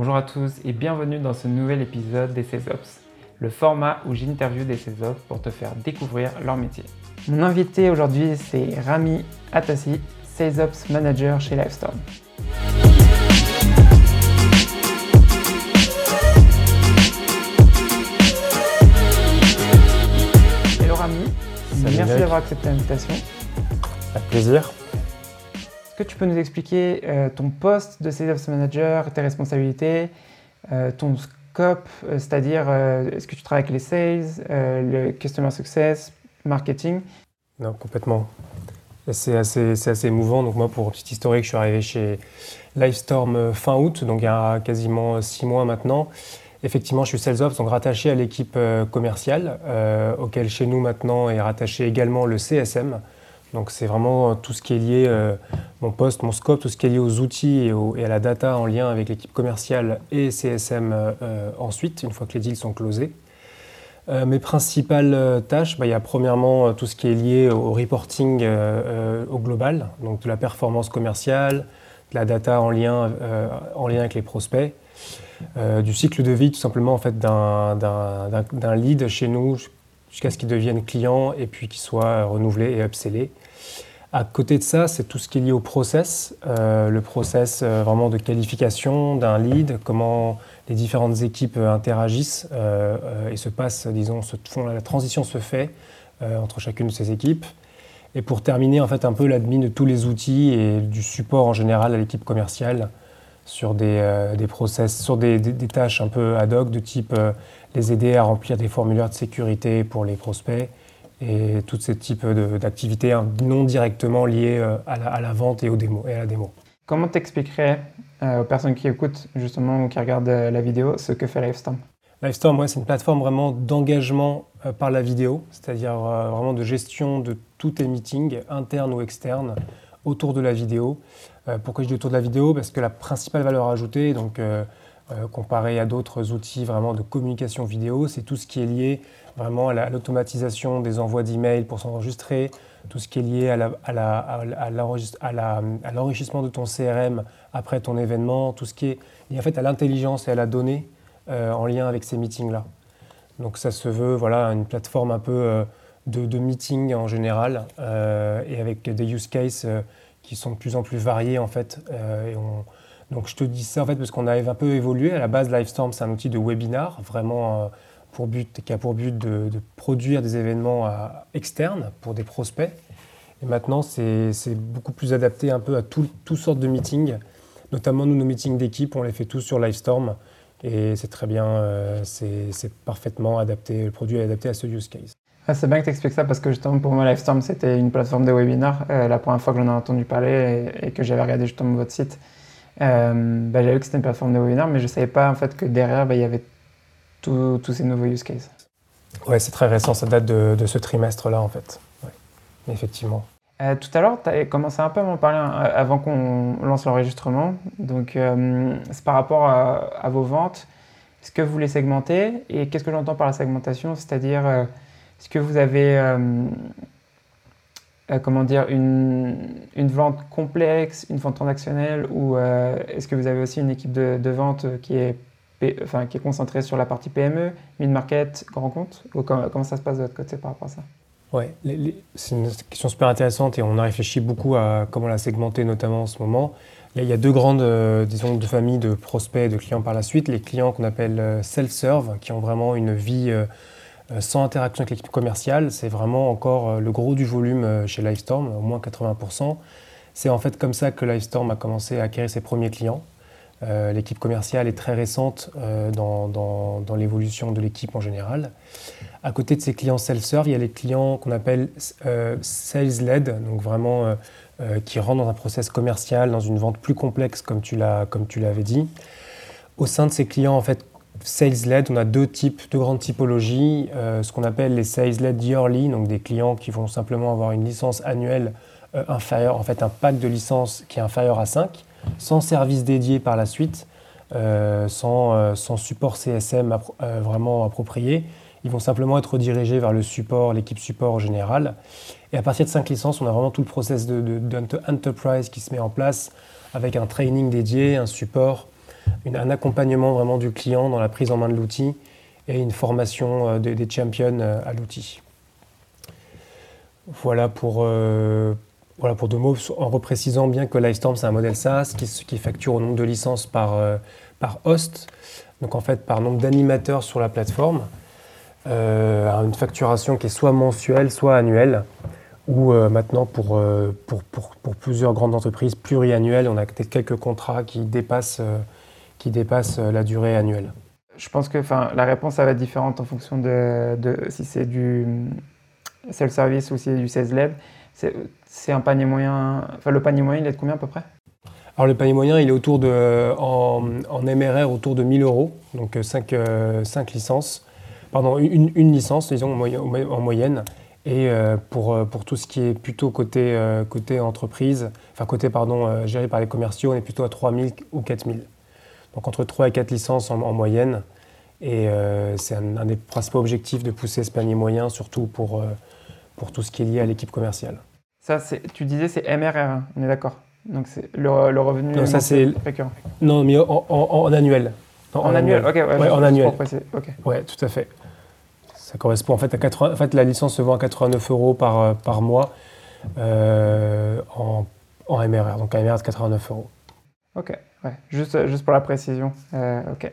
Bonjour à tous et bienvenue dans ce nouvel épisode des CESOPS, le format où j'interviewe des CESOPS pour te faire découvrir leur métier. Mon invité aujourd'hui c'est Rami Atassi, CESOPS Manager chez Livestorm. Hello Rami, merci d'avoir accepté l'invitation. Avec plaisir. Que tu peux nous expliquer euh, ton poste de Sales Manager, tes responsabilités, euh, ton scope, euh, c'est-à-dire est-ce que tu travailles avec les sales, le customer success, marketing? Non, complètement. C'est assez, assez, émouvant. Donc moi, pour petit historique, je suis arrivé chez Livestorm fin août, donc il y a quasiment six mois maintenant. Effectivement, je suis Sales Ops, donc rattaché à l'équipe commerciale, auquel chez nous maintenant est rattaché également le CSM, donc c'est vraiment tout ce qui est lié, euh, mon poste, mon scope, tout ce qui est lié aux outils et, à la data en lien avec l'équipe commerciale et CSM euh, ensuite, une fois que les deals sont closés. Euh, mes principales tâches, bah, il y a premièrement tout ce qui est lié au reporting au global, donc de la performance commerciale, de la data en lien, en lien avec les prospects, du cycle de vie tout simplement en fait, d'un lead chez nous jusqu'à ce qu'il devienne client et puis qu'il soit renouvelé et upsellé. À côté de ça, c'est tout ce qui est lié au process, euh, le process euh, vraiment de qualification d'un lead, comment les différentes équipes euh, interagissent et se passent, disons, la transition se fait entre chacune de ces équipes. Et pour terminer, en fait, un peu l'admin de tous les outils et du support en général à l'équipe commerciale sur des, process, sur des, tâches un peu ad hoc de type les aider à remplir des formulaires de sécurité pour les prospects et tous ces types d'activités hein, non directement liées euh, à la, vente et, aux démos, et à la démo. Comment t'expliquerais euh, aux personnes qui écoutent justement ou qui regardent euh, la vidéo ce que fait Livestorm Livestorm, ouais, c'est une plateforme vraiment d'engagement par la vidéo, c'est-à-dire vraiment de gestion de tous tes meetings, internes ou externes, autour de la vidéo. pourquoi je dis autour de la vidéo? Parce que la principale valeur ajoutée, donc comparée à d'autres outils vraiment de communication vidéo, c'est tout ce qui est lié vraiment à l'automatisation des envois d'emails pour s'enregistrer, tout ce qui est lié à l'enrichissement de ton CRM après ton événement, tout ce qui est lié en fait à l'intelligence et à la donnée euh, en lien avec ces meetings-là. Donc ça se veut voilà, une plateforme un peu euh, de, de, meeting en général euh, et avec des use cases qui sont de plus en plus variés en fait. Donc je te dis ça en fait parce qu'on a un peu évolué. À la base, Livestorm, c'est un outil de webinar, vraiment pour but, qui a pour but de, produire des événements externes pour des prospects. Et maintenant, c'est beaucoup plus adapté un peu à toutes sortes de meetings. Notamment, nous, nos meetings d'équipe, on les fait tous sur Livestorm. Et c'est très bien, euh, c'est parfaitement adapté, le produit est adapté à ce use case. Ah, c'est bien que tu expliques ça parce que justement pour moi Livestorm c'était une plateforme de webinar. Euh, la première fois que j'en ai entendu parler et, que j'avais regardé justement votre site, euh, bah, j'avais vu que c'était une plateforme de webinar mais je ne savais pas en fait que derrière bah, il y avait tous ces nouveaux use cases Ouais, c'est très récent, ça date de, ce trimestre-là en fait. Effectivement. Euh, tout à l'heure, tu as commencé un peu à m'en parler hein, avant qu'on lance l'enregistrement. Donc, euh, c'est par rapport à, vos ventes. Est-ce que vous les segmentez Et qu'est-ce que j'entends par la segmentation? C'est-à-dire, euh, est-ce que vous avez comment dire, une, une, vente complexe, une vente transactionnelle Ou est-ce que vous avez aussi une équipe de, de vente qui est enfin, qui est concentré sur la partie PME, mid-market, grand compte comment, ça se passe de votre côté par rapport à ça? Oui, c'est une question super intéressante et on a réfléchi beaucoup à comment la segmenter, notamment en ce moment. Il y a, deux grandes euh, disons, familles de prospects et de clients par la suite. Les clients qu'on appelle euh, self-serve, qui ont vraiment une vie euh, sans interaction avec l'équipe commerciale. C'est vraiment encore le gros du volume chez Livestorm, au moins 80%. C'est en fait comme ça que Livestorm a commencé à acquérir ses premiers clients. Euh, l'équipe commerciale est très récente euh, dans, l'évolution de l'équipe en général. À côté de ces clients self-serve, il y a les clients qu'on appelle euh, sales-led, donc vraiment qui rentrent dans un process commercial, dans une vente plus complexe, comme tu l'avais dit. Au sein de ces clients, en fait, sales-led, on a deux types, deux grandes typologies. ce qu'on appelle les sales-led yearly, donc des clients qui vont simplement avoir une licence annuelle inférieure, en fait un pack de licences qui est inférieur à 5 sans service dédié par la suite, euh, euh, sans, support CSM euh, vraiment approprié. Ils vont simplement être redirigés vers le support, l'équipe support en général. Et à partir de 5 licences, on a vraiment tout le process de, de, qui se met en place avec un training dédié, un support, un accompagnement vraiment du client dans la prise en main de l'outil et une formation des champions à l'outil. Voilà pour, voilà pour deux mots, en reprécisant bien que Livestorm, c'est un modèle SaaS qui, facture au nombre de licences par, par host, donc en fait par nombre d'animateurs sur la plateforme. Euh, une facturation qui est soit mensuelle, soit annuelle, ou euh, maintenant euh, pour, plusieurs grandes entreprises pluriannuelles, on a quelques contrats qui dépassent, la durée annuelle. Je pense que la réponse va être différente en fonction de, si c'est du self-service ou si c'est du sales led. C'est un panier moyen. Enfin, le panier moyen, il est de combien à peu près? Alors le panier moyen, il est autour de, en, MRR autour de 1000 euros, donc 5, 5 licences pardon, une, licence, disons, en moyenne. Et euh, pour, euh, pour tout ce qui est plutôt côté, euh, côté entreprise, enfin côté pardon, géré par les commerciaux, on est plutôt à 3000 ou 4000. Donc entre 3 et 4 licences en, moyenne. Et c'est un, des principaux objectifs de pousser ce panier moyen, surtout pour, pour tout ce qui est lié à l'équipe commerciale. Ça, tu disais c'est MRR, on est d'accord Donc c'est le, le, revenu non, ça, c'est récurrent. Non, mais en, en, annuel. En, annuel, ok, ouais, en annuel. Ouais, tout à fait. Ça correspond en fait à 80. En fait, la licence se vend à 89 euros par, euh, par mois euh, en, en, MRR. Donc un MRR de 89 euros. Ok, ouais. juste, juste pour la précision. Euh, ok.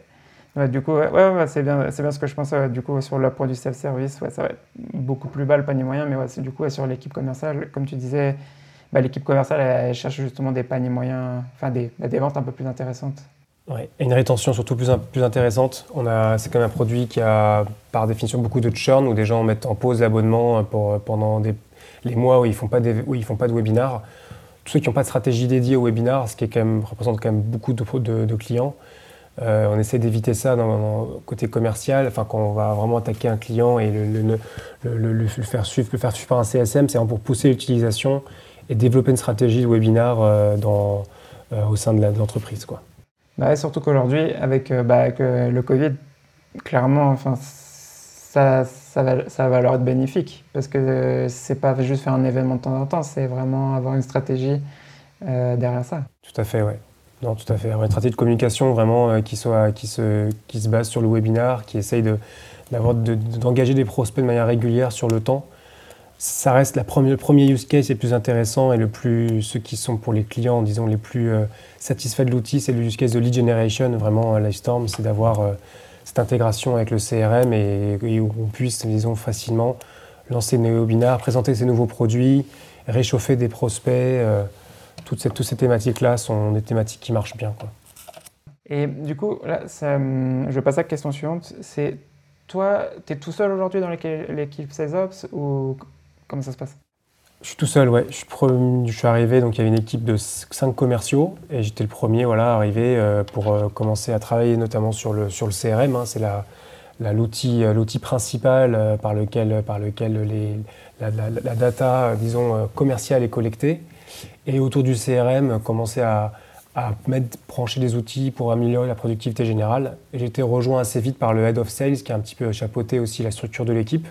Du coup, ouais, c'est bien, bien ce que je pensais. du coup, sur le produit self-service, ça va être beaucoup plus bas le panier moyen, mais du coup sur l'équipe commerciale, comme tu disais, bah, l'équipe commerciale cherche justement des paniers moyens, enfin des, bah, des ventes un peu plus intéressantes. Ouais, et une rétention surtout plus, intéressante. C'est quand même un produit qui a par définition beaucoup de churn où des gens mettent en pause l'abonnement pendant les mois où ils ne font, font pas de webinar. Tous ceux qui n'ont pas de stratégie dédiée au webinar, ce qui représente quand même beaucoup de, clients. Euh, on essaie d'éviter ça dans, le côté commercial. Enfin, quand on va vraiment attaquer un client et le, le, le faire suivre, le faire suivre par un CSM, c'est pour pousser l'utilisation et développer une stratégie de webinar euh, dans, euh, au sein de l'entreprise. quoi. Bah, surtout qu'aujourd'hui, avec, bah, le Covid, clairement, enfin, ça, ça, va, ça va leur être bénéfique. Parce que c'est pas juste faire un événement de temps en temps, c'est vraiment avoir une stratégie derrière ça. Tout à fait, oui. Non, tout à fait. Une stratégie de communication vraiment qui, soit, qui, se, qui se base sur le webinar, qui essaye d'engager de, des prospects de manière régulière sur le temps ça reste le premier use case le plus intéressant et le plus, ceux qui sont pour les clients, disons, les plus euh, satisfaits de l'outil, c'est le use case de lead generation. Vraiment, euh, Livestorm, c'est d'avoir euh, cette intégration avec le CRM et, où on puisse, disons, facilement lancer des webinars, présenter ses nouveaux produits, réchauffer des prospects. Toutes, ces, toutes ces thématiques-là sont des thématiques qui marchent bien. Quoi. Et du coup, là, je vais passer à la question suivante. C'est toi, tu es tout seul aujourd'hui dans l'équipe SalesOps ou Comment ça se passe? Je suis tout seul, ouais. Je suis, je suis, arrivé, donc il y avait une équipe de cinq commerciaux et j'étais le premier voilà, arrivé euh, pour euh, commencer à travailler notamment sur le, sur le CRM. Hein. c'est la, l'outil, euh, l'outil principal par lequel, par lequel les, la, la, data, disons, commerciale est collectée. Et autour du CRM, commencer à, à mettre, brancher des outils pour améliorer la productivité générale. Et j'ai été rejoint assez vite par le Head of Sales qui a un petit peu chapeauté aussi la structure de l'équipe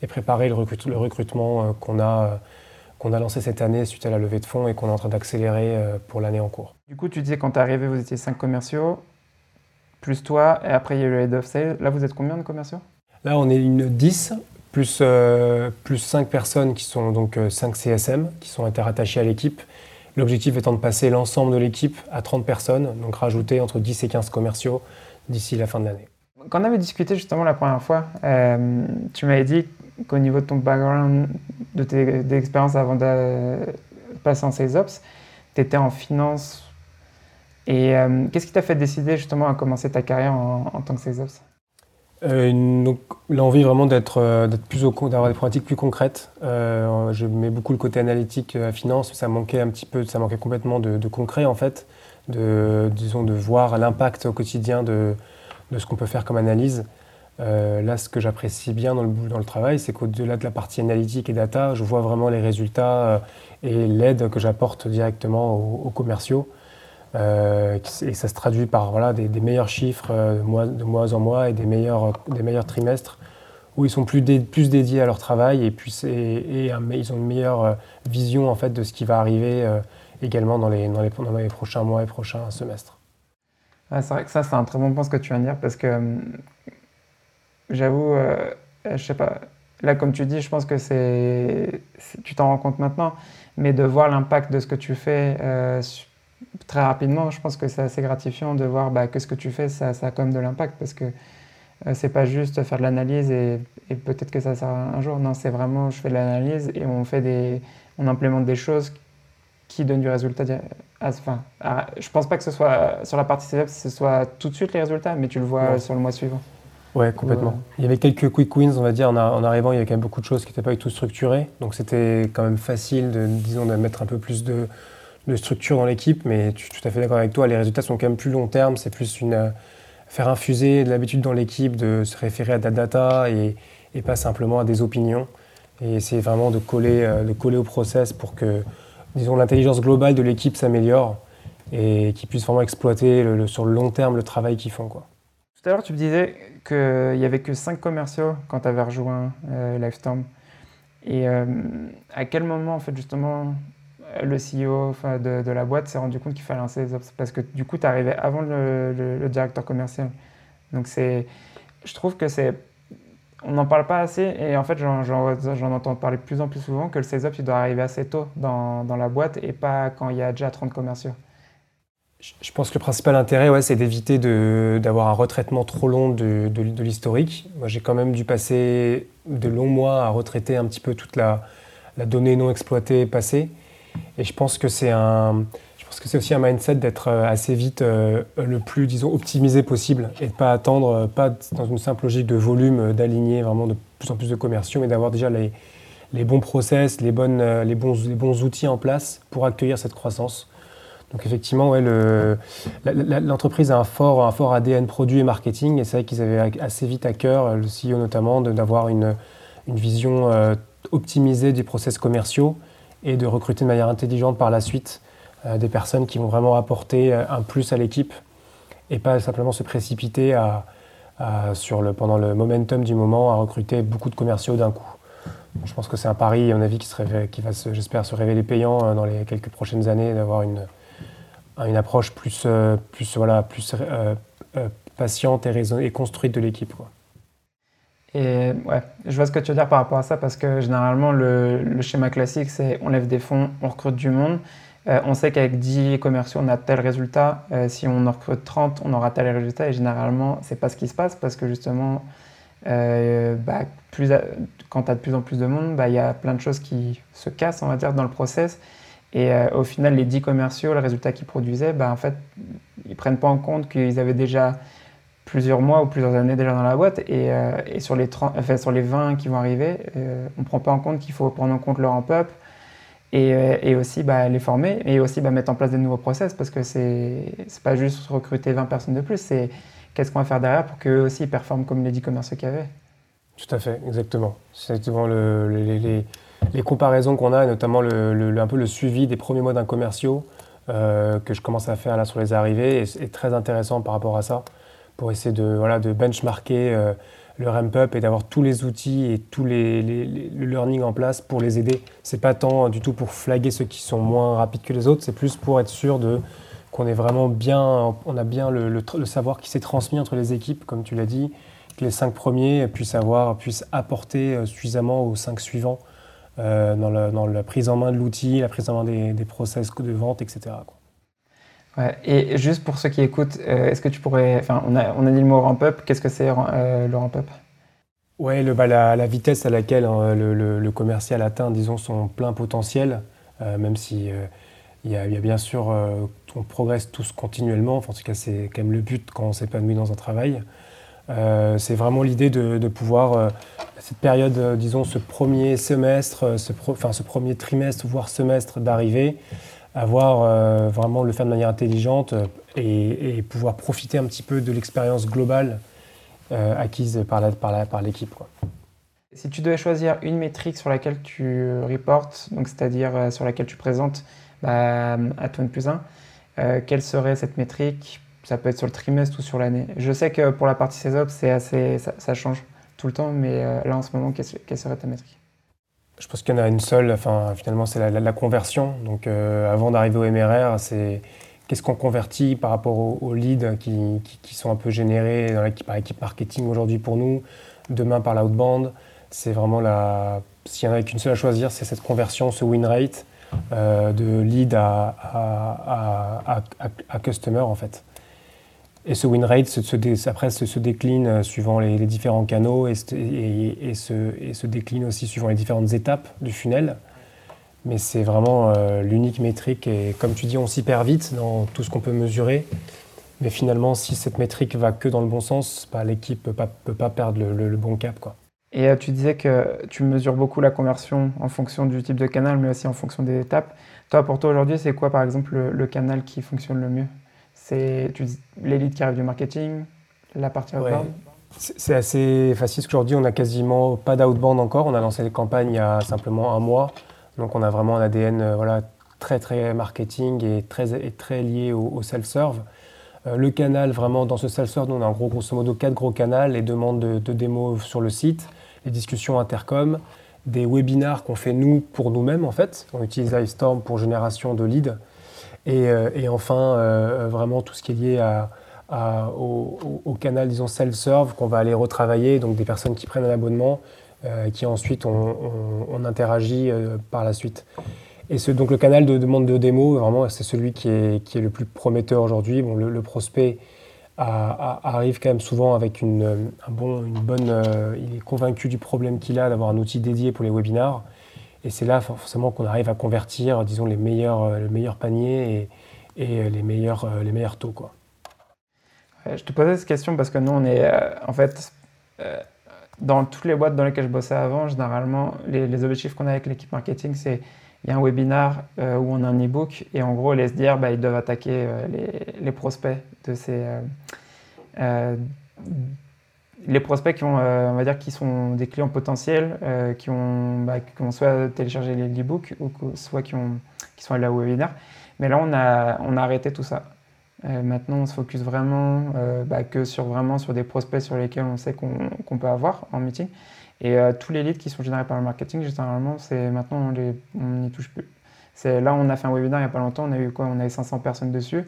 et préparer le, recrutement euh, qu'on a, euh, qu'on a lancé cette année suite à la levée de fonds et qu'on est en train d'accélérer euh, pour l'année en cours. Du coup, tu disais quand tu es arrivé, vous étiez 5 commerciaux, plus toi, et après il y a eu le head of sales. Là, vous êtes combien de commerciaux? Là, on est une 10, plus, plus 5 personnes qui sont donc 5 CSM, qui sont rattachées à l'équipe. L'objectif étant de passer l'ensemble de l'équipe à 30 personnes, donc rajouter entre 10 et 15 commerciaux d'ici la fin de l'année. Quand on avait discuté justement la première fois, tu m'avais dit qu'au niveau de ton background, de tes expériences avant de passer en sales ops, tu étais en finance. Et euh, qu'est-ce qui t'a fait décider justement à commencer ta carrière en, tant que sales ops? Euh, l'envie vraiment d'être euh, plus d'avoir des pratiques plus concrètes. je mets beaucoup le côté analytique à finance, ça manquait un petit peu, ça manquait complètement de, concret en fait, de voir l'impact au quotidien de, ce qu'on peut faire comme analyse. Euh, là, ce que j'apprécie bien dans le, travail, c'est qu'au-delà de la partie analytique et data, je vois vraiment les résultats euh, et l'aide que j'apporte directement aux, commerciaux. Euh, et ça se traduit par voilà, des, meilleurs chiffres de mois, de, mois, en mois et des meilleurs, des meilleurs trimestres où ils sont plus, plus dédiés à leur travail et, puis et, ils ont une meilleure vision en fait, de ce qui va arriver également dans les, dans les, prochains mois et prochains semestres. c'est vrai que ça, c'est un très bon point ce que tu viens de dire parce que hum, j'avoue, euh, je sais pas, là, comme tu dis, je pense que c'est. Tu t'en rends compte maintenant, mais de voir l'impact de ce que tu fais euh, très rapidement, je pense que c'est assez gratifiant de voir bah, que ce que tu fais, ça, ça a quand même de l'impact parce que euh, c'est pas juste faire de l'analyse et, peut-être que ça sert un jour. Non, c'est vraiment, je fais de l'analyse et on fait des, on implémente des choses qui donnent du résultat. Enfin, je pense pas que ce soit sur la partie CEP, ce soit tout de suite les résultats, mais tu le vois sur le mois suivant. Ouais, complètement. Il y avait quelques quick wins, on va dire. En, en, arrivant, il y avait quand même beaucoup de choses qui n'étaient pas du tout structurées. Donc c'était quand même facile de, disons, de mettre un peu plus de, de structure dans l'équipe. Mais je suis tout à fait d'accord avec toi, les résultats sont quand même plus long terme. C'est plus une, faire infuser de l'habitude dans l'équipe, de se référer à de la data et, pas simplement à des opinions. Et essayer vraiment de coller, euh, de coller au process pour que, disons, l'intelligence globale de l'équipe s'améliore et qu'ils puissent vraiment exploiter sur le long terme le travail qu'ils font. Tout à l'heure, tu me disais qu'il n'y avait que 5 commerciaux quand tu avais rejoint euh, Lifestorm. Et euh, à quel moment, en fait, justement, le CEO de, de, la boîte s'est rendu compte qu'il fallait lancer les ops Parce que du coup, tu arrivais avant le, directeur commercial. Donc, c'est, je trouve que c'est. On n'en parle pas assez et en fait, j'en entends parler de plus en plus souvent que le sales ops, il doit arriver assez tôt dans, dans la boîte et pas quand il y a déjà 30 commerciaux. Je pense que le principal intérêt, ouais, c'est d'éviter d'avoir un retraitement trop long de, de, de l'historique. Moi, j'ai quand même dû passer de longs mois à retraiter un petit peu toute la, la donnée non exploitée passée. Et je pense que c'est un, je pense que c'est aussi un mindset d'être euh, assez vite euh, le plus, disons, optimisé possible et de pas attendre, euh, pas dans une simple logique de volume, d'aligner vraiment de plus en plus de commerciaux, mais d'avoir déjà les, les, bons process, les, bonnes, les, bons, les bons outils en place pour accueillir cette croissance. Donc effectivement, ouais, l'entreprise a un fort, un fort ADN produit et marketing, et c'est vrai qu'ils avaient assez vite à cœur, le CEO notamment, d'avoir une, une, vision optimisée des process commerciaux et de recruter de manière intelligente par la suite euh, des personnes qui vont vraiment apporter euh, un plus à l'équipe et pas simplement se précipiter sur le, pendant le momentum du moment à recruter beaucoup de commerciaux d'un coup. Je pense que c'est un pari, à mon avis, qui, va, j'espère, se révéler payant euh, dans les quelques prochaines années, d'avoir une, une approche plus, plus, voilà, plus patiente et, et construite de l'équipe. Et ouais, je vois ce que tu veux dire par rapport à ça parce que généralement, le, schéma classique, c'est on lève des fonds, on recrute du monde. Euh, on sait qu'avec 10 commerciaux, on a tel résultat. Euh, si on en recrute 30, on aura tel résultat. Et généralement, c'est pas ce qui se passe parce que justement, euh, bah, quand tu as de plus en plus de monde, bah, il y a plein de choses qui se cassent, on va dire, dans le process. Et au final, les 10 commerciaux, le résultat qu'ils produisaient, bah, en fait, ils prennent pas en compte qu'ils avaient déjà plusieurs mois ou plusieurs années déjà dans la boîte. Et, euh, sur, les 30, enfin, sur les 20 qui vont arriver, euh, on ne prend pas en compte qu'il faut prendre en compte leur ramp-up et, euh, et, aussi bah, les former et aussi bah, mettre en place des nouveaux process parce que c'est n'est pas juste recruter 20 personnes de plus, c'est qu'est-ce qu'on va faire derrière pour qu'eux aussi performent comme les 10 commerciaux qu'il y avait. Tout à fait, exactement. C'est exactement le, les, les, comparaisons qu'on a, et notamment le, un peu le suivi des premiers mois d'un commerciaux que je commence à faire là sur les arrivées est très intéressant par rapport à ça pour essayer de, voilà, de benchmarker euh, le ramp-up et d'avoir tous les outils et tous les, le learning en place pour les aider. C'est pas tant du tout pour flaguer ceux qui sont moins rapides que les autres, c'est plus pour être sûr de qu'on est vraiment bien, on a bien le, savoir qui s'est transmis entre les équipes, comme tu l'as dit, que les cinq premiers puissent avoir, puissent apporter euh, suffisamment aux cinq suivants euh, dans, dans, la prise en main de l'outil, la prise en main des, des process de vente, etc et juste pour ceux qui écoutent, euh, est-ce que tu pourrais. Enfin, on a, on a dit le mot ramp-up. Qu'est-ce que c'est euh, le ramp-up Ouais, le, bah, la, vitesse à laquelle hein, le, commercial atteint, disons, son plein potentiel, euh, même si il y, a, bien sûr, on progresse tous continuellement. Enfin, en tout cas, c'est quand même le but quand on s'épanouit dans un travail. c'est vraiment l'idée de, de, pouvoir, cette période, disons, ce premier semestre, ce, ce premier trimestre, voire semestre d'arrivée, avoir euh, vraiment le faire de manière intelligente euh, et, pouvoir profiter un petit peu de l'expérience globale euh, acquise par l'équipe. Par par si tu devais choisir une métrique sur laquelle tu reportes, c'est-à-dire sur laquelle tu présentes bah, à ton plus 1, quelle serait cette métrique? Ça peut être sur le trimestre ou sur l'année. Je sais que pour la partie CESOP, assez, ça, change tout le temps, mais là en ce moment, quelle serait ta métrique? Je pense qu'il y en a une seule, enfin, finalement, c'est la, conversion. Donc, euh, avant d'arriver au MRR, c'est qu'est-ce qu'on convertit par rapport aux, leads qui, sont un peu générés par l'équipe marketing aujourd'hui pour nous, demain par l'outbound. C'est vraiment la. S'il n'y en a qu'une seule à choisir, c'est cette conversion, ce win rate euh, de lead à, à, à, customer en fait. Et ce win rate se, après se, décline euh, suivant les, différents canaux et, se, se, décline aussi suivant les différentes étapes du funnel. Mais c'est vraiment euh, l'unique métrique et comme tu dis, on s'y perd vite dans tout ce qu'on peut mesurer. Mais finalement, si cette métrique va que dans le bon sens, bah, l'équipe ne peut pas, perdre le, le, bon cap. Quoi. Et euh, tu disais que tu mesures beaucoup la conversion en fonction du type de canal, mais aussi en fonction des étapes. Toi, pour toi aujourd'hui, c'est quoi par exemple le, canal qui fonctionne le mieux? C'est les leads qui arrivent du marketing, la partie outbound C'est assez facile parce qu'aujourd'hui, on n'a quasiment pas d'outbound encore. On a lancé les campagnes il y a simplement un mois. Donc on a vraiment un ADN euh, voilà, très très marketing et très, et très lié au, self-serve. Euh, le canal, vraiment, dans ce self-serve, on a en gros, grosso modo quatre gros canaux, les demandes de, de démos sur le site, les discussions intercom, des webinars qu'on fait nous pour nous-mêmes en fait. On utilise iStorm pour génération de leads. Et, euh, et enfin, euh, vraiment tout ce qui est lié au, canal, disons, self-serve qu'on va aller retravailler, donc des personnes qui prennent un abonnement, euh, qui ensuite on, on, interagit par la suite. Et donc le canal de demande de démo, vraiment, c'est celui qui est, le plus prometteur aujourd'hui. Bon, le, prospect arrive quand même souvent avec une, un bon, une bonne. Euh, il est convaincu du problème qu'il a d'avoir un outil dédié pour les webinars. Et c'est là forcément qu'on arrive à convertir, disons, les meilleurs, euh, les meilleurs paniers et, euh, les, meilleurs, les meilleurs taux. Quoi. Je te posais cette question parce que nous, on est en fait. dans toutes les boîtes dans lesquelles je bossais avant, généralement, les, objectifs qu'on a avec l'équipe marketing, c'est il y a un webinar euh, où on a un e-book et en gros, les SDR, bah, ils doivent attaquer euh, les, prospects de ces. Euh, les prospects qui, ont, on va dire, qui sont des clients potentiels, qui, ont, bah, soit téléchargé l'e-book ou soit qui, ont, qui sont allés au webinar. Mais là, on a, on a arrêté tout ça. maintenant, on se focus vraiment bah, que sur, vraiment sur des prospects sur lesquels on sait qu'on peut avoir en meeting. Et euh, tous les leads qui sont générés par le marketing, généralement, maintenant on n'y touche plus. Là on a fait un webinaire il n'y a pas longtemps, on a eu quoi? On avait 500 personnes dessus.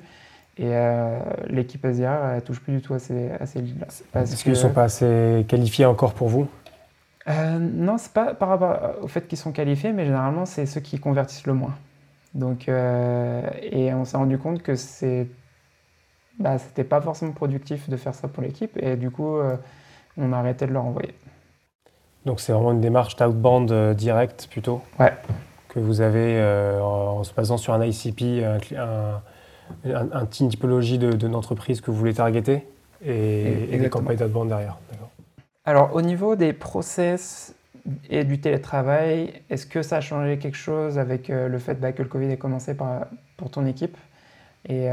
Et euh, l'équipe SDR, elle touche plus du tout à ces, leads-là. Est-ce qu'ils ne sont pas assez qualifiés encore pour vous? Euh, Non, c'est pas par rapport au fait qu'ils sont qualifiés, mais généralement, c'est ceux qui convertissent le moins. Donc, euh, et on s'est rendu compte que c'est, bah, c'était pas forcément productif de faire ça pour l'équipe, et du coup, on a arrêté de leur envoyer. Donc c'est vraiment une démarche d'outbound euh, direct plutôt? Ouais. que vous avez euh, en, se basant sur un ICP, un, un, team typologie de, d'entreprise que vous voulez targeter et, et des campagnes d'outbound derrière. Alors au niveau des process et du télétravail, est-ce que ça a changé quelque chose avec euh, le fait bah, que le Covid ait commencé par, pour ton équipe Et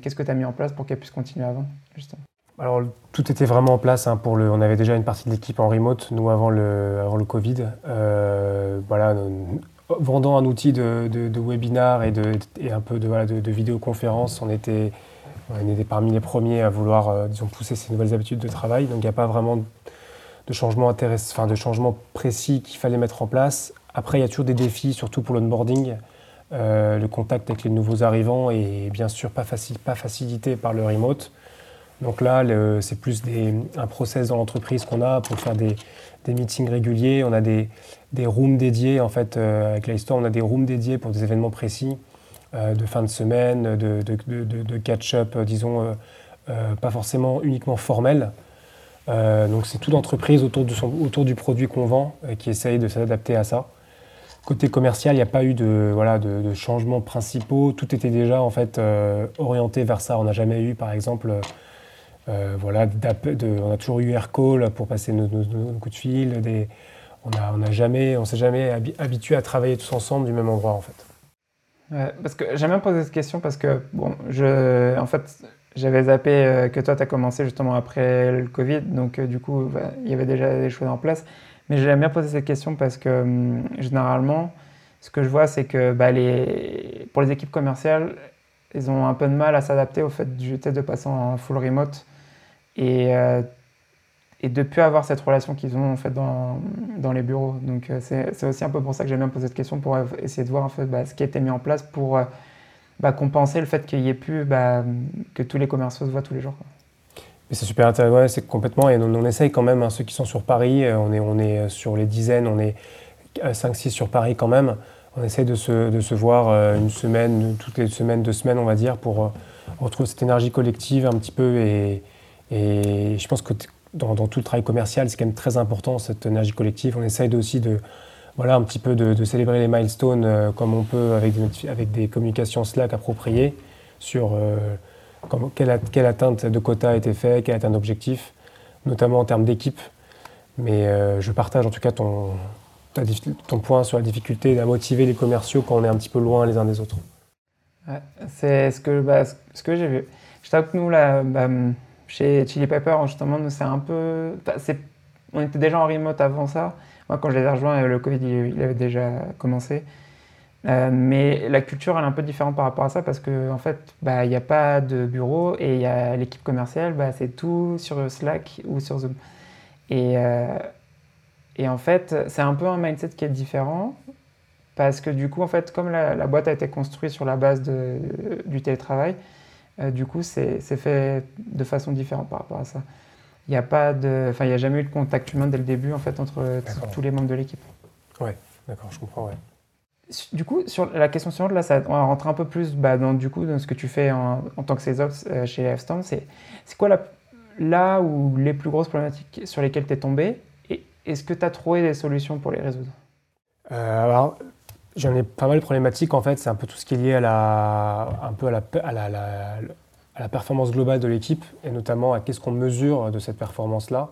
qu'est-ce que tu as mis en place pour qu'elle puisse continuer avant justement? Alors, tout était vraiment en place. Hein, pour le, on avait déjà une partie de l'équipe en remote, nous, avant le, avant le Covid. Euh, voilà, vendant un outil de, webinar et, de, un peu de, voilà, de, vidéoconférence, on était, on était parmi les premiers à vouloir euh, disons, pousser ces nouvelles habitudes de travail. Donc, il n'y a pas vraiment de changement, enfin, de changement précis qu'il fallait mettre en place. Après, il y a toujours des défis, surtout pour l'onboarding. Euh, le contact avec les nouveaux arrivants est bien sûr pas, facile, pas facilité par le remote. Donc là, c'est plus un process dans l'entreprise qu'on a pour faire des, meetings réguliers. On a des, rooms dédiés, en fait, euh, avec l'histoire, on a des rooms dédiés pour des événements précis, euh, de fin de semaine, de, catch-up, euh, disons, pas forcément uniquement formel. donc c'est tout d'entreprise autour, autour du produit qu'on vend qui essaye de s'adapter à ça. Côté commercial, il n'y a pas eu de, voilà, de, changements principaux. Tout était déjà en fait orienté vers ça. On n'a jamais eu, par exemple, euh, voilà, on a toujours eu Aircall pour passer nos, coups de fil. On a, on jamais, on s'est jamais habitué à travailler tous ensemble du même endroit en fait. parce que j'aime bien poser cette question parce que bon, je, en fait, j'avais zappé euh, que toi tu as commencé justement après le Covid, donc euh, du coup bah, il y avait déjà des choses en place. Mais j'aime bien poser cette question parce que hum, généralement, ce que je vois, c'est que bah, les, pour les équipes commerciales, ils ont un peu de mal à s'adapter au fait du de passer en full remote et, euh, et de plus avoir cette relation qu'ils ont en fait dans, dans les bureaux. Donc euh, c'est aussi un peu pour ça que j'aime bien poser cette question pour essayer de voir en fait, bah, ce qui a été mis en place pour, euh, bah, compenser le fait qu'il y ait plus, bah, que tous les commerciaux se voient tous les jours. C'est super intéressant, c'est complètement, et on, essaye quand même, hein, ceux qui sont sur Paris, euh, on est, on est sur les dizaines, on est 5-6 sur Paris quand même, on essaye de se, voir une semaine, toutes les semaines, deux semaines on va dire, pour retrouver cette énergie collective un petit peu, et, je pense que dans, tout le travail commercial, c'est quand même très important cette énergie collective, on essaye aussi de célébrer les milestones euh, comme on peut avec des, communications Slack appropriées sur euh, quelle, atteinte de quota a été fait, quelle atteinte d'objectif, notamment en termes d'équipe. Mais euh, je partage en tout cas ton, ton point sur la difficulté à motiver les commerciaux quand on est un petit peu loin les uns des autres. c'est ce que, bah, ce que j'ai vu. Je t'avoue que nous, là, bah, chez Chili Pepper, justement, c'est un peu. On était déjà en remote avant ça. Moi, quand je les ai rejoints, le Covid, il, avait déjà commencé. Euh, mais la culture, elle est un peu différente par rapport à ça parce qu'en en fait, bah, il n'y a pas de bureau et y a l'équipe commerciale, bah, c'est tout sur Slack ou sur Zoom. Et, euh, et en fait, c'est un peu un mindset qui est différent parce que du coup, en fait, comme la, boîte a été construite sur la base de, du télétravail, euh, du coup, c'est fait de façon différente par rapport à ça il n'y a pas de, enfin, il n'y a jamais eu de contact humain dès le début en fait entre tous les membres de l'équipe. Ouais, d'accord, je comprends. Ouais. Du coup, sur la question suivante, là, ça, on va rentrer un peu plus bah, dans, du coup, dans ce que tu fais en, tant que sales ops euh, chez F-Storm. C'est quoi la, là où les plus grosses problématiques sur lesquelles tu es tombé est-ce que tu as trouvé des solutions pour les résoudre? Euh, Alors, j'en ai pas mal de problématiques en fait. C'est un peu tout ce qui est lié à la, un peu à la, à la performance globale de l'équipe et notamment à qu'est-ce qu'on mesure de cette performance-là.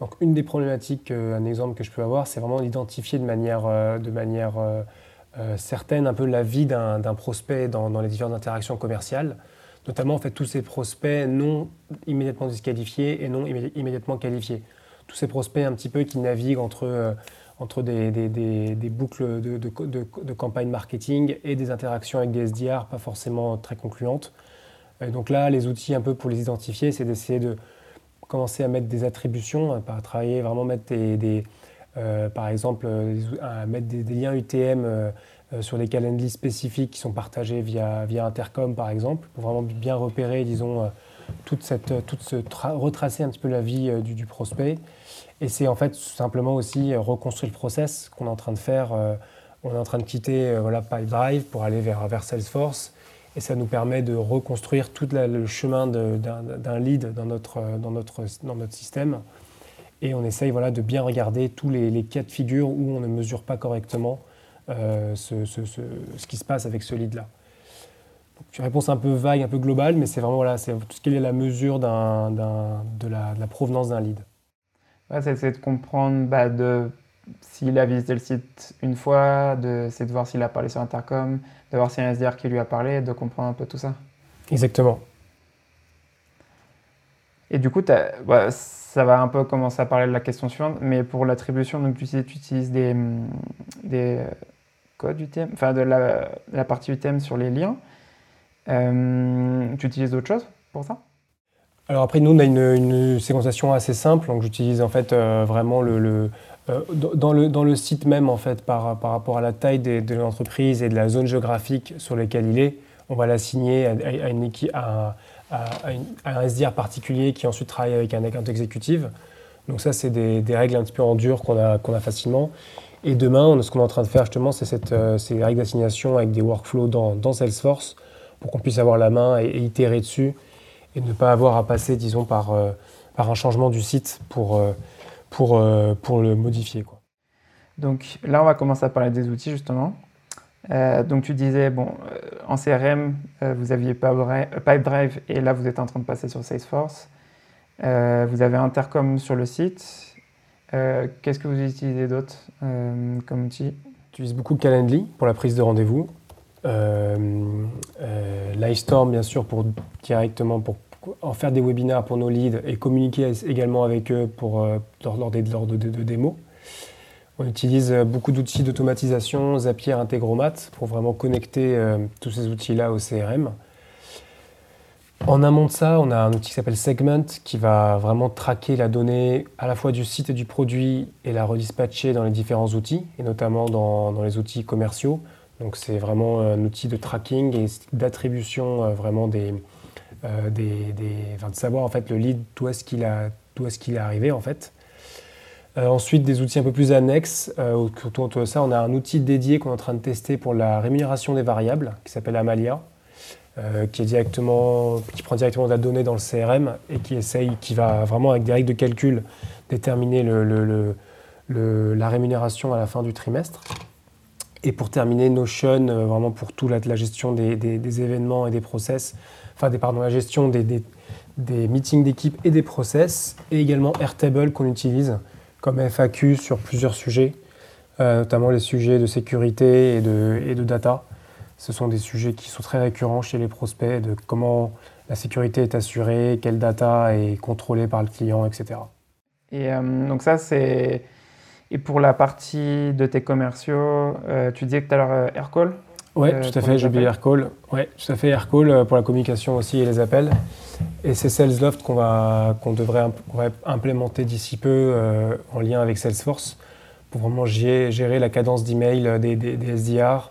Donc une des problématiques, euh, un exemple que je peux avoir, c'est vraiment d'identifier de manière, euh, de manière certaine un peu la vie d'un prospect dans, les différentes interactions commerciales, notamment en fait tous ces prospects non immédiatement disqualifiés et non immédiatement qualifiés. Tous ces prospects un petit peu qui naviguent entre, entre des, des, boucles de, de, campagne marketing et des interactions avec des SDR pas forcément très concluantes. Donc là, les outils un peu pour les identifier, c'est d'essayer de commencer à mettre des attributions, à travailler vraiment mettre des, euh, par exemple, euh, mettre des, liens UTM euh, sur des calendriers spécifiques qui sont partagés via, via Intercom par exemple, pour vraiment bien repérer, disons, toute cette, toute ce retracer un petit peu la vie du, prospect. Et c'est en fait simplement aussi reconstruire le process qu'on est en train de faire. on est en train de quitter voilà, Pipedrive pour aller vers, Salesforce et ça nous permet de reconstruire tout le chemin d'un lead dans notre, dans, notre, dans notre système. Et on essaye voilà, de bien regarder tous les, cas de figure où on ne mesure pas correctement euh, ce, ce, ce, ce, qui se passe avec ce lead-là. Une réponse un peu vague, un peu globale, mais c'est vraiment voilà, tout ce qui est la mesure de, la, de, la, provenance d'un lead. Ouais, c'est de comprendre bah, de s'il a visité le site une fois, c'est de voir s'il a parlé sur Intercom, de voir s'il y a un SDR qui lui a parlé, de comprendre un peu tout ça. Exactement. Et du coup, ça va un peu commencer à parler de la question suivante, mais pour l'attribution, donc tu, utilises des, des codes UTM, enfin de la, partie UTM sur les liens. Euh, tu utilises d'autres choses pour ça? Alors après, nous, on a une, séquenciation assez simple. Donc j'utilise en fait euh, vraiment le, euh, dans, le, dans le site même, en fait, par, par rapport à la taille de l'entreprise et de la zone géographique sur laquelle il est, on va l'assigner à, une à, un SDR particulier qui ensuite travaille avec un account exécutif. Donc ça, c'est des, règles un petit peu en dur qu'on a, qu'on a facilement. Et demain, ce qu'on est en train de faire justement, c'est ces règles d'assignation avec des workflows dans Salesforce pour qu'on puisse avoir la main et, itérer dessus et ne pas avoir à passer, disons, par, euh, par un changement du site pour, pour, euh, pour le modifier. Quoi. Donc là, on va commencer à parler des outils justement. Euh, donc tu disais, bon, euh, en CRM, vous aviez Pipedrive et là, vous êtes en train de passer sur Salesforce. vous avez Intercom sur le site. Qu'est-ce que vous utilisez d'autre comme outil? J'utilise beaucoup Calendly pour la prise de rendez-vous. Livestorm, bien sûr, pour directement pour en faire des webinaires pour nos leads et communiquer également avec eux pour, euh, lors, de, démos. On utilise euh, beaucoup d'outils d'automatisation, Zapier, Integromat, pour vraiment connecter euh, tous ces outils-là au CRM. En amont de ça, on a un outil qui s'appelle Segment qui va vraiment traquer la donnée à la fois du site et du produit et la redispatcher dans les différents outils, et notamment dans les outils commerciaux, Donc c'est vraiment un outil de tracking et d'attribution vraiment des, des, de savoir en fait le lead d'où est-ce qu'il est, qu'il est arrivé en fait. ensuite, des outils un peu plus annexes. autour de ça, on a un outil dédié qu'on est en train de tester pour la rémunération des variables qui s'appelle Amalia. Euh, qui, prend directement de la donnée dans le CRM et qui essaye, qui va vraiment avec des règles de calcul déterminer la rémunération à la fin du trimestre. Et pour terminer, Notion, euh, vraiment pour toute la, gestion des, événements et des process, enfin pardon, la gestion des, meetings d'équipe et des process, et également Airtable qu'on utilise comme FAQ sur plusieurs sujets, euh, notamment les sujets de sécurité et de, et de data. Ce sont des sujets qui sont très récurrents chez les prospects, de comment la sécurité est assurée, quelle data est contrôlée par le client, etc. Et euh, donc ça, c'est... Et pour la partie de tes commerciaux, euh, tu disais que tu as leur Aircall Oui, tout à fait, j'ai oublié Aircall. Oui, tout à fait, Aircall euh, pour la communication aussi et les appels. Et c'est SalesLoft qu'on va, qu'on devrait implémenter d'ici peu en lien avec Salesforce pour vraiment gérer, la cadence d'email des, des, des SDR,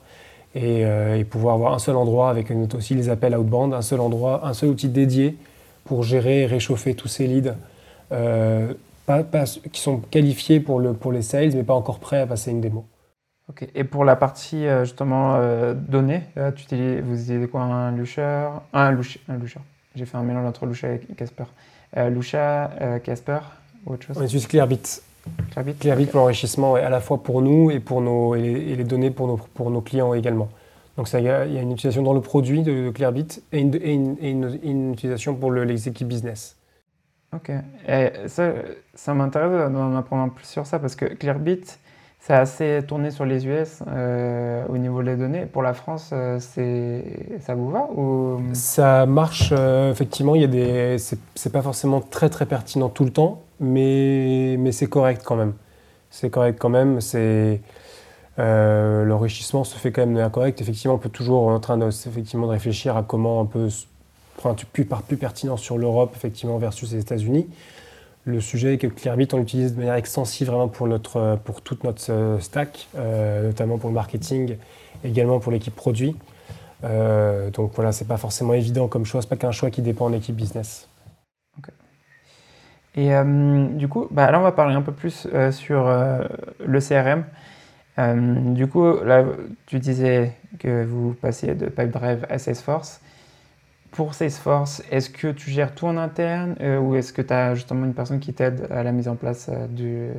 euh, et, pouvoir avoir un seul endroit avec aussi les appels outbound, un seul endroit, un seul outil dédié pour gérer et réchauffer tous ces leads euh, qui sont qualifiés pour, le, pour les sales mais pas encore prêts à passer une démo. Ok. Et pour la partie euh, justement données, tu utilises, vous utilisez quoi Un Lusher Un Lusher. Un J'ai fait un mélange entre Lusher et Casper. Lusha, Casper ou autre chose? On utilise Clearbit. Clearbit, pour l'enrichissement, à la fois pour nous et, pour nos, et les, données pour nos, pour nos clients également. Donc il y a une utilisation dans le produit de, Clearbit et une, une, utilisation pour les équipes business. Ok. Ça, ça m'intéresse d'en apprendre plus sur ça parce que Clearbit, c'est assez tourné sur les US euh, au niveau des données. Pour la France, euh, ça vous va ou... Ça marche, euh, effectivement. Il y des, c'est, pas forcément très très pertinent tout le temps, mais, mais c'est correct quand même. C'est correct quand même. C'est, l'enrichissement se fait quand même correct. Effectivement, on peut toujours en train de, effectivement, de réfléchir à comment on peut prendre plus, plus pertinent sur l'Europe effectivement versus les États-Unis. Le sujet est que Clearbit, on l'utilise de manière extensive vraiment pour, notre, pour toute notre euh, stack, euh, notamment pour le marketing, également pour l'équipe produit. Euh, donc voilà, c'est pas forcément évident comme choix, c'est pas qu'un choix qui dépend de l'équipe business. Et du coup, bah, là on va parler un peu plus sur le CRM. du coup, là tu disais que vous passiez de Pipedrive à Salesforce pour Salesforce, est-ce que tu gères tout en interne euh, ou est-ce que tu as justement une personne qui t'aide à la mise en place euh, du,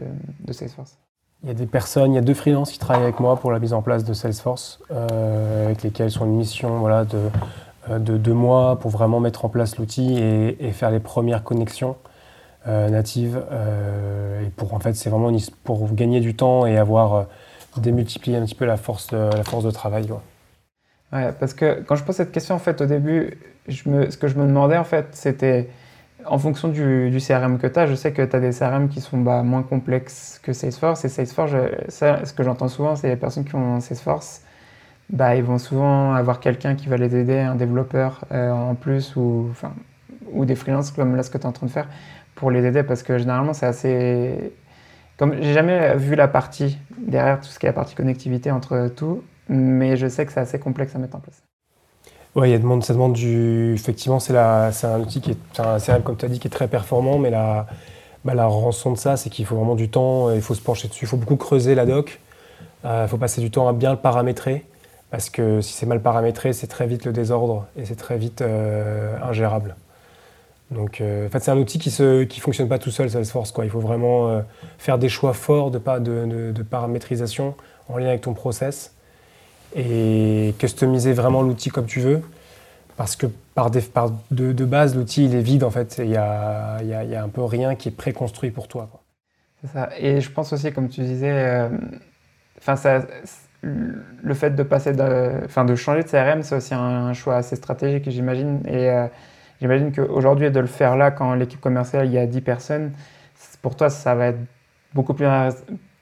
de Salesforce? Il y a des personnes, il y a deux freelances qui travaillent avec moi pour la mise en place de Salesforce, euh, avec lesquels sont une mission de, de deux mois pour vraiment mettre en place l'outil et, faire les premières connexions natives. et pour en fait, c'est vraiment pour gagner du temps et avoir démultiplié un petit peu la force, de travail. Parce que quand je pose cette question, en fait, au début, ce que je me demandais, en fait, c'était en fonction du, du, CRM que tu as, je sais que tu as des CRM qui sont bah, moins complexes que Salesforce. Et Salesforce, ça, ce que j'entends souvent, c'est les personnes qui ont Salesforce, bah, ils vont souvent avoir quelqu'un qui va les aider, un développeur euh, en plus, ou, enfin, ou des freelances comme là ce que tu es en train de faire, pour les aider, parce que généralement, c'est assez. Comme j'ai jamais vu la partie derrière tout ce qui est la partie connectivité entre tout, mais je sais que c'est assez complexe à mettre en place. Oui, ça demande du. Effectivement, c'est un outil qui est un comme tu as dit, qui est très performant, mais la, bah, la rançon de ça, c'est qu'il faut vraiment du temps, il faut se pencher dessus, il faut beaucoup creuser la doc, euh, il faut passer du temps à bien le paramétrer, parce que si c'est mal paramétré, c'est très vite le désordre et c'est très vite euh, ingérable. Donc, euh, en fait, c'est un outil qui ne qui fonctionne pas tout seul, Salesforce. Quoi. Il faut vraiment faire des choix forts de, de, de paramétrisation en lien avec ton process et customiser vraiment l'outil comme tu veux. Parce que par, de, base, l'outil il est vide en fait. Il y a, y, y a, un peu rien qui est préconstruit pour toi. C'est ça. Et je pense aussi, comme tu disais, euh, ça, le fait de passer enfin, de changer de CRM, c'est aussi un, choix assez stratégique, j'imagine. Et euh, j'imagine qu'aujourd'hui, de le faire là, quand l'équipe commerciale il y a 10 personnes, pour toi, ça va être beaucoup plus,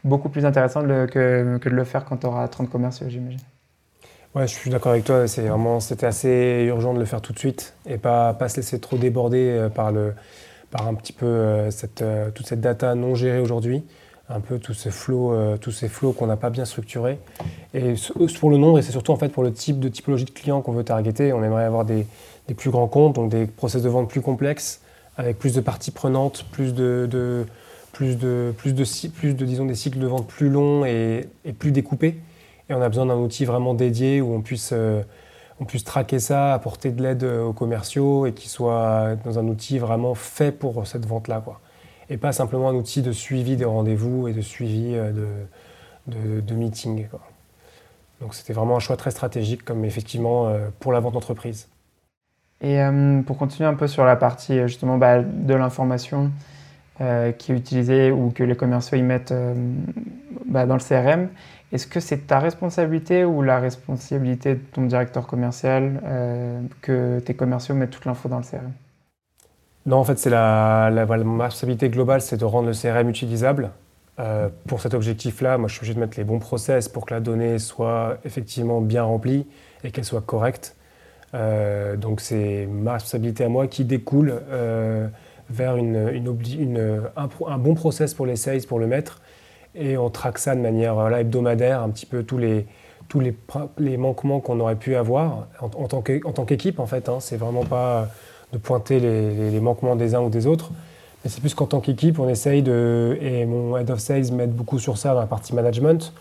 beaucoup plus intéressant que, que de le faire quand tu auras 30 commerciaux, j'imagine. Ouais, je suis d'accord avec toi. C'est vraiment, c'était assez urgent de le faire tout de suite et pas, pas se laisser trop déborder euh, par, le, par un petit peu euh, cette, euh, toute cette data non gérée aujourd'hui. un peu tous ces flots, tous ces flots qu'on n'a pas bien structurés. Et pour le nombre, et c'est surtout en fait pour le type de typologie de client qu'on veut targeter, on aimerait avoir des, des, plus grands comptes, donc des process de vente plus complexes, avec plus de parties prenantes, plus de, de, plus de, plus de, disons, des cycles de vente plus longs et plus découpés. Et on a besoin d'un outil vraiment dédié où on puisse, euh, on puisse traquer ça, apporter de l'aide euh, aux commerciaux et qui soit dans un outil vraiment fait pour cette vente-là. Quoi. Et pas simplement un outil de suivi des rendez-vous et de suivi euh, de, de, meetings. Donc c'était vraiment un choix très stratégique comme effectivement pour la vente d'entreprise. Et pour continuer un peu sur la partie justement bah, de l'information qui est utilisée ou que les commerciaux y mettent bah, dans le CRM, est-ce que c'est ta responsabilité ou la responsabilité de ton directeur commercial euh, que tes commerciaux mettent toute l'info dans le CRM Non, en fait, c'est la, ma responsabilité globale, c'est de rendre le CRM utilisable. Euh, pour cet objectif-là, moi, je suis obligé de mettre les bons process pour que la donnée soit effectivement bien remplie et qu'elle soit correcte. Euh, donc, c'est ma responsabilité à moi qui découle vers un, un, bon process pour les sales pour le mettre et on traque ça de manière hebdomadaire, un petit peu tous les, tous les, les manquements qu'on aurait pu avoir en, en tant qu'équipe en fait. Hein. C'est vraiment pas de pointer les, les, manquements des uns ou des autres, mais c'est plus qu'en tant qu'équipe, on essaye de, et mon head of sales met beaucoup sur ça dans la partie management,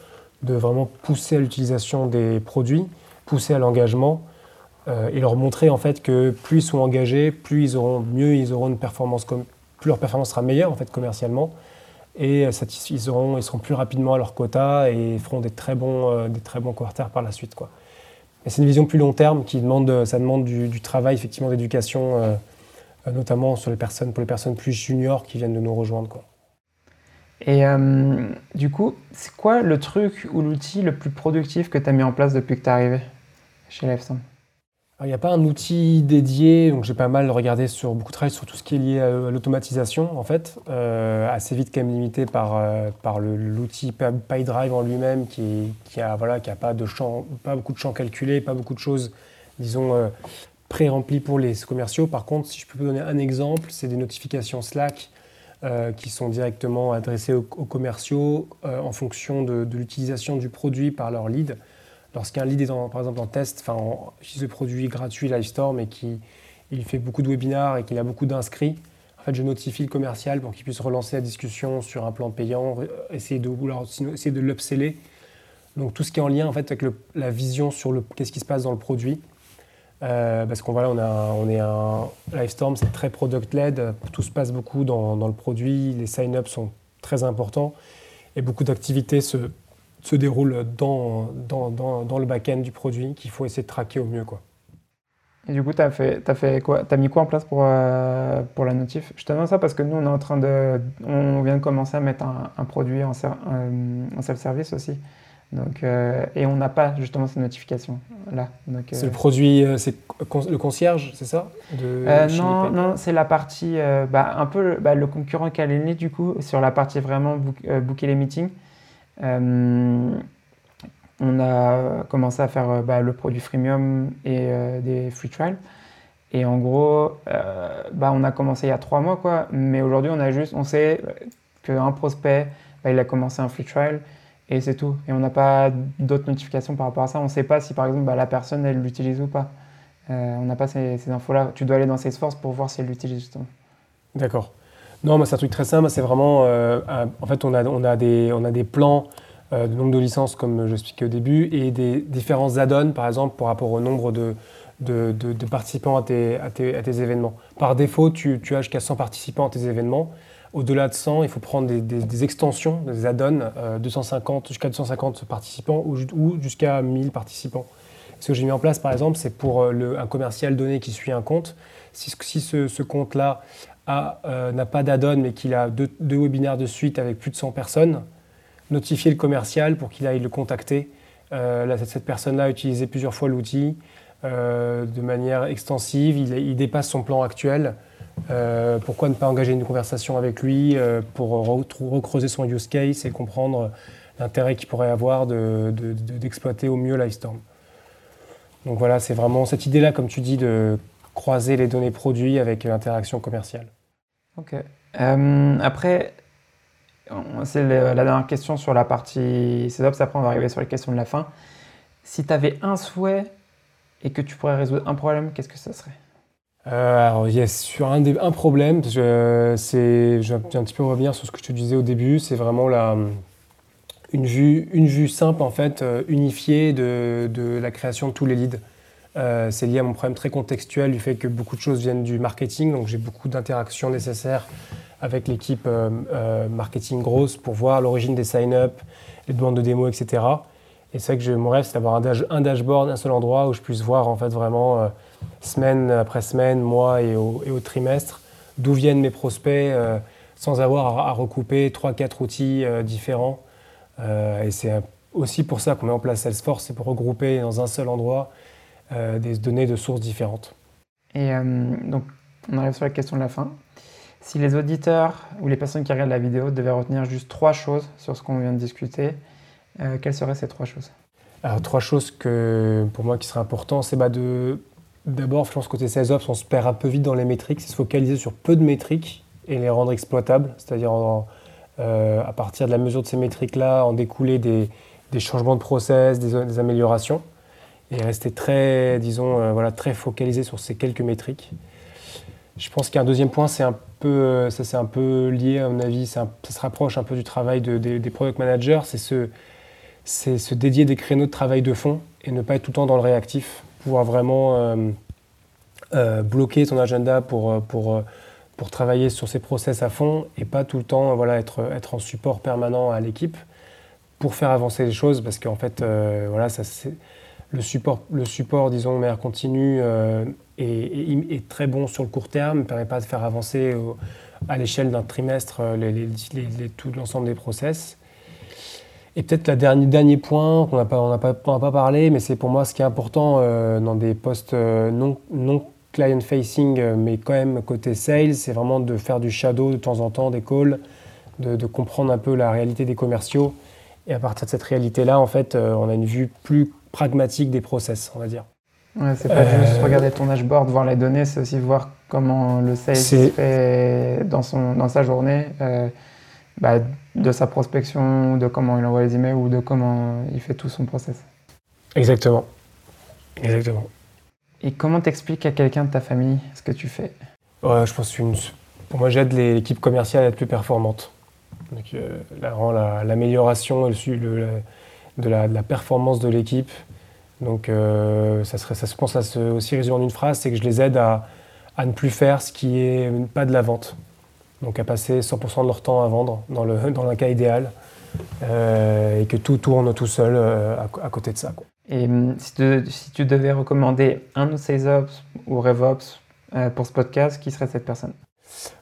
de vraiment pousser à l'utilisation des produits, pousser à l'engagement euh, et leur montrer en fait que plus ils sont engagés, plus ils auront, mieux ils auront une performance, plus leur performance sera meilleure en fait commercialement et euh, ils, seront, plus rapidement à leur quota et feront des très bons, euh, des très bons quarters par la suite. Mais c'est une vision plus long terme qui demande, ça demande du, travail effectivement d'éducation, euh, notamment sur les personnes, pour les personnes plus juniors qui viennent de nous rejoindre. Et du coup, c'est quoi le truc ou l'outil le plus productif que tu as mis en place depuis que tu es arrivé chez Lifestone il n'y a pas un outil dédié, donc j'ai pas mal regardé sur beaucoup de travail sur tout ce qui est lié à, l'automatisation en fait, euh, assez vite quand même limité par, euh, par l'outil PyDrive en lui-même qui, qui a voilà qui a pas de champ, pas beaucoup de champs calculés, pas beaucoup de choses, disons euh, pré-remplies pour les commerciaux. Par contre, si je peux vous donner un exemple, c'est des notifications Slack qui sont directement adressées aux, commerciaux en fonction de, de l'utilisation du produit par leur lead. Lorsqu'un lead est par exemple en test, enfin, utilise le produit gratuit Livestorm et qu'il il fait beaucoup de webinars et qu'il a beaucoup d'inscrits, en fait, je notifie le commercial pour qu'il puisse relancer la discussion sur un plan payant, essayer de, de l'upseller. Donc tout ce qui est en lien en fait, avec la vision sur le, qu'est-ce qui se passe dans le produit. Euh, parce qu'on voilà, on, a, on est un Livestorm, c'est très product-led, tout se passe beaucoup dans le produit, les sign-ups sont très importants et beaucoup d'activités se, se déroule dans, dans, dans, dans le back-end du produit qu'il faut essayer de traquer au mieux. Quoi. Et du coup, tu as, fait, as, fait quoi as mis quoi en place pour, euh, pour la notif? Je te demande ça parce que nous, on est en train de. On vient de commencer à mettre un, produit en, en self-service aussi. Donc, euh, et on n'a pas justement ces notifications là. C'est le produit, euh, c'est le concierge, c'est ça? De Non, non c'est la partie, bah, un peu bah, le concurrent Calendly du coup, sur la partie vraiment booker les meetings. Euh, on a commencé à faire euh, bah, le produit freemium et euh, des free trials. Et en gros, bah, on a commencé il y a trois mois, quoi. Mais aujourd'hui, on a juste, on sait qu'un prospect, bah, il a commencé un free trial et c'est tout. Et on n'a pas d'autres notifications par rapport à ça. On ne sait pas si, par exemple, bah, la personne, elle l'utilise ou pas. on n'a pas ces, infos-là. Tu dois aller dans Salesforce pour voir si elle l'utilise, justement. D'accord. Non, c'est un truc très simple. C'est vraiment, euh, en fait, on a, des, plans euh, de nombre de licences, comme j'expliquais au début, et des différents add-ons, par exemple, par rapport au nombre de, participants à tes, événements. Par défaut, tu, as jusqu'à 100 participants à tes événements. Au-delà de 100, il faut prendre des, extensions, des add-ons, 250 euh, jusqu'à 250 participants ou, jusqu'à 1000 participants. Ce que j'ai mis en place, par exemple, c'est pour un commercial donné qui suit un compte. Si, ce compte-là euh, n'a pas d'add-on mais qu'il a deux, webinaires de suite avec plus de 100 personnes, notifier le commercial pour qu'il aille le contacter. Euh, cette personne-là a utilisé plusieurs fois l'outil euh, de manière extensive, il, dépasse son plan actuel. pourquoi ne pas engager une conversation avec lui pour recreuser son use case et comprendre l'intérêt qu'il pourrait avoir d'exploiter au mieux Livestorm. Donc voilà, c'est vraiment cette idée-là, comme tu dis, de croiser les données produits avec l'interaction commerciale. Ok. Euh, après, c'est la dernière question sur la partie CESOPS, après on va arriver sur les questions de la fin. Si tu avais un souhait et que tu pourrais résoudre un problème, qu'est-ce que ça serait? Euh, alors, il y a sur un, problème, je, je vais un petit peu revenir sur ce que te disais au début, c'est vraiment la, une, vue, une vue simple, en fait, euh, unifiée de, de la création de tous les leads. Euh, c'est lié à mon problème très contextuel du fait que beaucoup de choses viennent du marketing, donc j'ai beaucoup d'interactions nécessaires avec l'équipe marketing grosse pour voir l'origine des sign-up, les demandes de démo, etc. Et c'est vrai que mon rêve, c'est d'avoir un, dashboard, un seul endroit où je puisse voir en fait vraiment semaine après semaine, mois et au, trimestre, d'où viennent mes prospects euh, sans avoir à, recouper 3-4 outils euh, différents. Euh, et c'est aussi pour ça qu'on met en place Salesforce, c'est pour regrouper dans un seul endroit des données de sources différentes. Et donc, on arrive sur la question de la fin. Si les auditeurs ou les personnes qui regardent la vidéo devaient retenir juste trois choses sur ce qu'on vient de discuter, quelles seraient ces trois choses? Alors, trois choses que, pour moi qui seraient importantes, c'est bah, de D'abord, je pense côté sales ops, on se perd un peu vite dans les métriques, c'est se focaliser sur peu de métriques et les rendre exploitables, c'est-à-dire euh, à partir de la mesure de ces métriques-là, en découler des, changements de process, des, améliorations, et rester très, disons, euh, voilà, très focalisé sur ces quelques métriques. Je pense qu'un deuxième point, c'est un peu, euh, ça c'est un peu lié à mon avis, ça se rapproche un peu du travail des product managers, c'est se, se dédier des créneaux de travail de fond et ne pas être tout le temps dans le réactif pouvoir vraiment euh, bloquer ton agenda pour, pour, pour travailler sur ces process à fond et pas tout le temps voilà, être, être en support permanent à l'équipe pour faire avancer les choses parce qu'en fait, voilà, ça, le, support, le support, disons, de manière continue est, très bon sur le court terme, ne permet pas de faire avancer à l'échelle d'un trimestre les, les, tout l'ensemble des process. Et peut-être le dernier, dernier point qu'on n'a pas, pas, pas, parlé, mais c'est pour moi ce qui est important euh, dans des postes euh, non, non client-facing, euh, mais quand même côté sales, c'est vraiment de faire du shadow de temps en temps, des calls, de, comprendre un peu la réalité des commerciaux. Et à partir de cette réalité-là, en fait, on a une vue plus pragmatique des process, on va dire. Ouais, c'est pas juste regarder ton dashboard, voir les données, c'est aussi voir comment le sales fait dans, son, dans sa journée. Bah, de sa prospection, de comment il envoie les emails ou de comment il fait tout son process. Exactement. Exactement. Et comment t'expliques à quelqu'un de ta famille ce que tu fais? Ouais, Je pense que pour moi, j'aide l'équipe commerciale à être plus performante. Donc, euh, l'amélioration le, de, la, performance de l'équipe. Donc, euh, ça, serait, ça, je pense ça se aussi résume en une phrase c'est que je les aide à, à ne plus faire ce qui est pas de la vente donc à passer 100% de leur temps à vendre dans, le, dans un cas idéal, euh, et que tout tourne tout seul euh, à, côté de ça. Et hum, si tu, si tu, devais recommander un de SalesOps ou RevOps pour ce podcast, qui serait cette personne?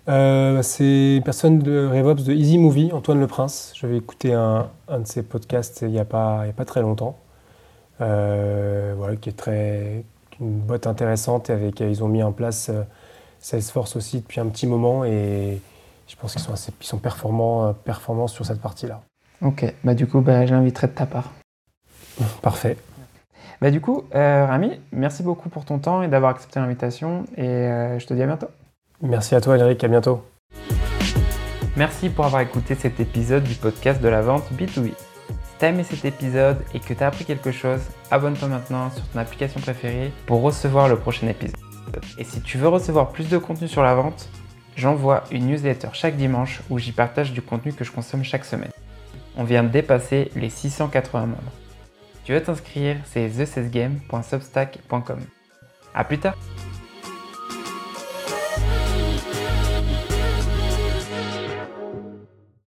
C'est une personne de RevOps de Easy Movie, Antoine Le Prince. J'avais écouté un, un, de ses podcasts il n'y a, pas, il y a pas très longtemps, voilà, qui est très, une boîte intéressante et avec ils ont mis en place Salesforce aussi depuis un petit moment et je pense qu'ils sont, assez, sont performants, euh, performants sur cette partie-là. Ok, bah du coup, bah, j'inviterai de ta part. Parfait. Bah du coup, euh, Rami, merci beaucoup pour ton temps et d'avoir accepté l'invitation et euh, je te dis à bientôt. Merci à toi, Eric, à bientôt. Merci pour avoir écouté cet épisode du podcast de la vente B2B. Si t'as aimé cet épisode et que t'as appris quelque chose, abonne-toi maintenant sur ton application préférée pour recevoir le prochain épisode. Et si tu veux recevoir plus de contenu sur la vente, j'envoie une newsletter chaque dimanche où j'y partage du contenu que je consomme chaque semaine. On vient de dépasser les 680 membres. tu veux t'inscrire, c'est thecesgame.substack.com. A plus tard